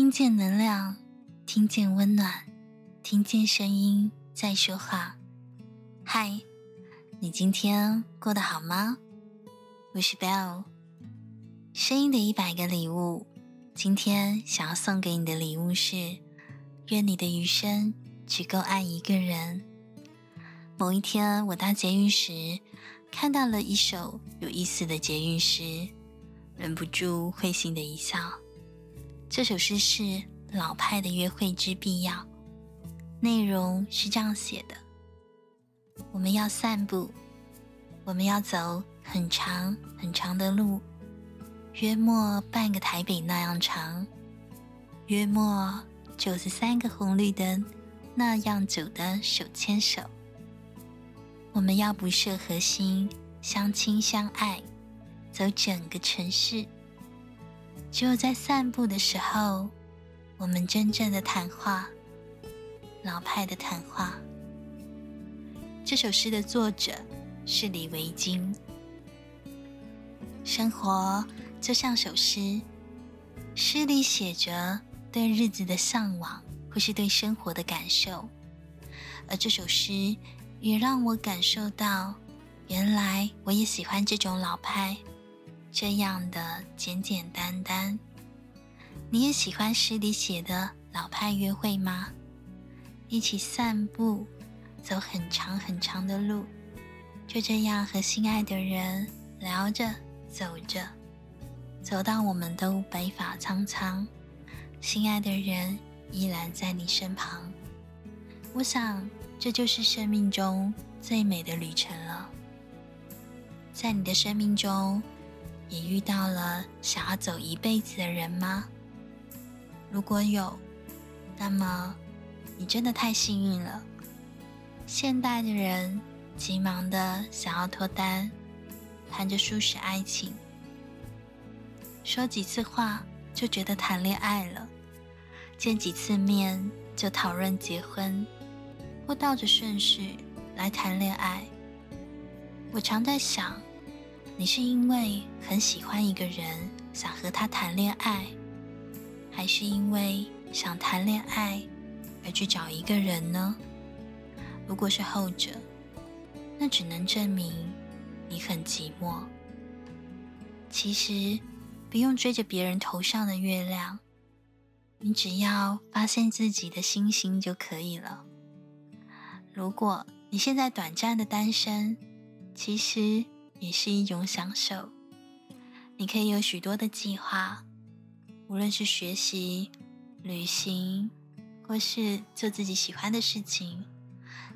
听见能量，听见温暖，听见声音在说话。嗨，你今天过得好吗？我是 Bell，声音的一百个礼物。今天想要送给你的礼物是：愿你的余生只够爱一个人。某一天，我搭捷运时，看到了一首有意思的捷运诗，忍不住会心的一笑。这首诗是《老派的约会之必要》，内容是这样写的：我们要散步，我们要走很长很长的路，约莫半个台北那样长，约莫九十三个红绿灯那样久的手牵手。我们要不设核心，相亲相爱，走整个城市。只有在散步的时候，我们真正的谈话，老派的谈话。这首诗的作者是李维京。生活就像首诗，诗里写着对日子的向往，或是对生活的感受，而这首诗。也让我感受到，原来我也喜欢这种老派，这样的简简单单。你也喜欢诗里写的老派约会吗？一起散步，走很长很长的路，就这样和心爱的人聊着、走着，走到我们都白发苍苍，心爱的人依然在你身旁。我想。这就是生命中最美的旅程了。在你的生命中，也遇到了想要走一辈子的人吗？如果有，那么你真的太幸运了。现代的人急忙的想要脱单，谈着舒适爱情，说几次话就觉得谈恋爱了，见几次面就讨论结婚。或倒着顺序来谈恋爱。我常在想，你是因为很喜欢一个人，想和他谈恋爱，还是因为想谈恋爱而去找一个人呢？如果是后者，那只能证明你很寂寞。其实不用追着别人头上的月亮，你只要发现自己的星星就可以了。如果你现在短暂的单身，其实也是一种享受。你可以有许多的计划，无论是学习、旅行，或是做自己喜欢的事情，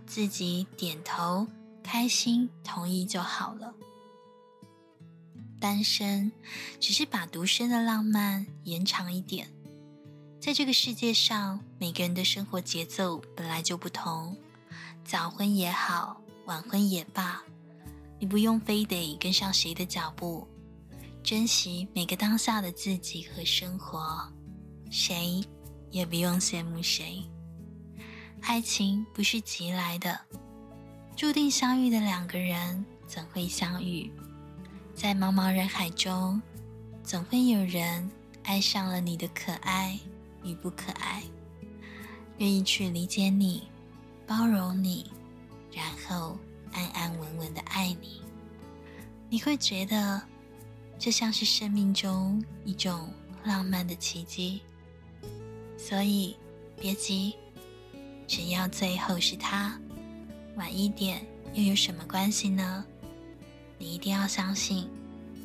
自己点头、开心、同意就好了。单身只是把独身的浪漫延长一点。在这个世界上，每个人的生活节奏本来就不同。早婚也好，晚婚也罢，你不用非得跟上谁的脚步，珍惜每个当下的自己和生活，谁也不用羡慕谁。爱情不是急来的，注定相遇的两个人怎会相遇，在茫茫人海中，总会有人爱上了你的可爱与不可爱，愿意去理解你。包容你，然后安安稳稳的爱你，你会觉得这像是生命中一种浪漫的奇迹。所以别急，只要最后是他，晚一点又有什么关系呢？你一定要相信，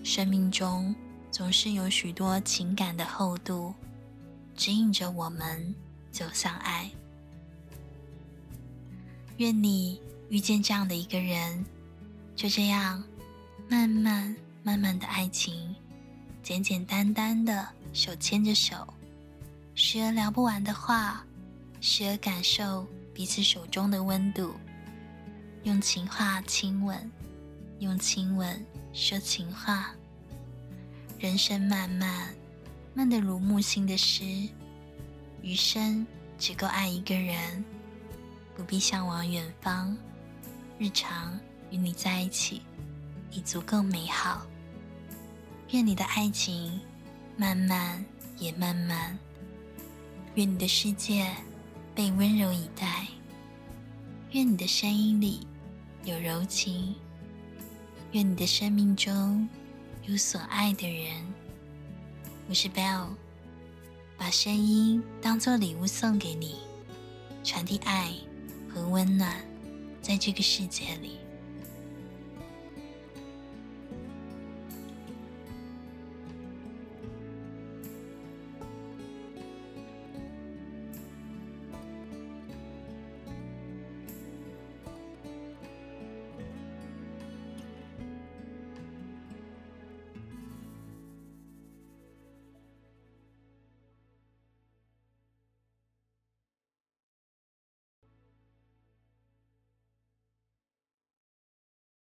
生命中总是有许多情感的厚度，指引着我们走向爱。愿你遇见这样的一个人，就这样，慢慢慢慢的爱情，简简单单的手牵着手，时而聊不完的话，时而感受彼此手中的温度，用情话亲吻，用亲吻说情话。人生漫漫，慢得如木心的诗，余生只够爱一个人。不必向往远方，日常与你在一起已足够美好。愿你的爱情慢慢也慢慢，愿你的世界被温柔以待，愿你的声音里有柔情，愿你的生命中有所爱的人。我是 Bell，把声音当做礼物送给你，传递爱和温暖在这个世界里。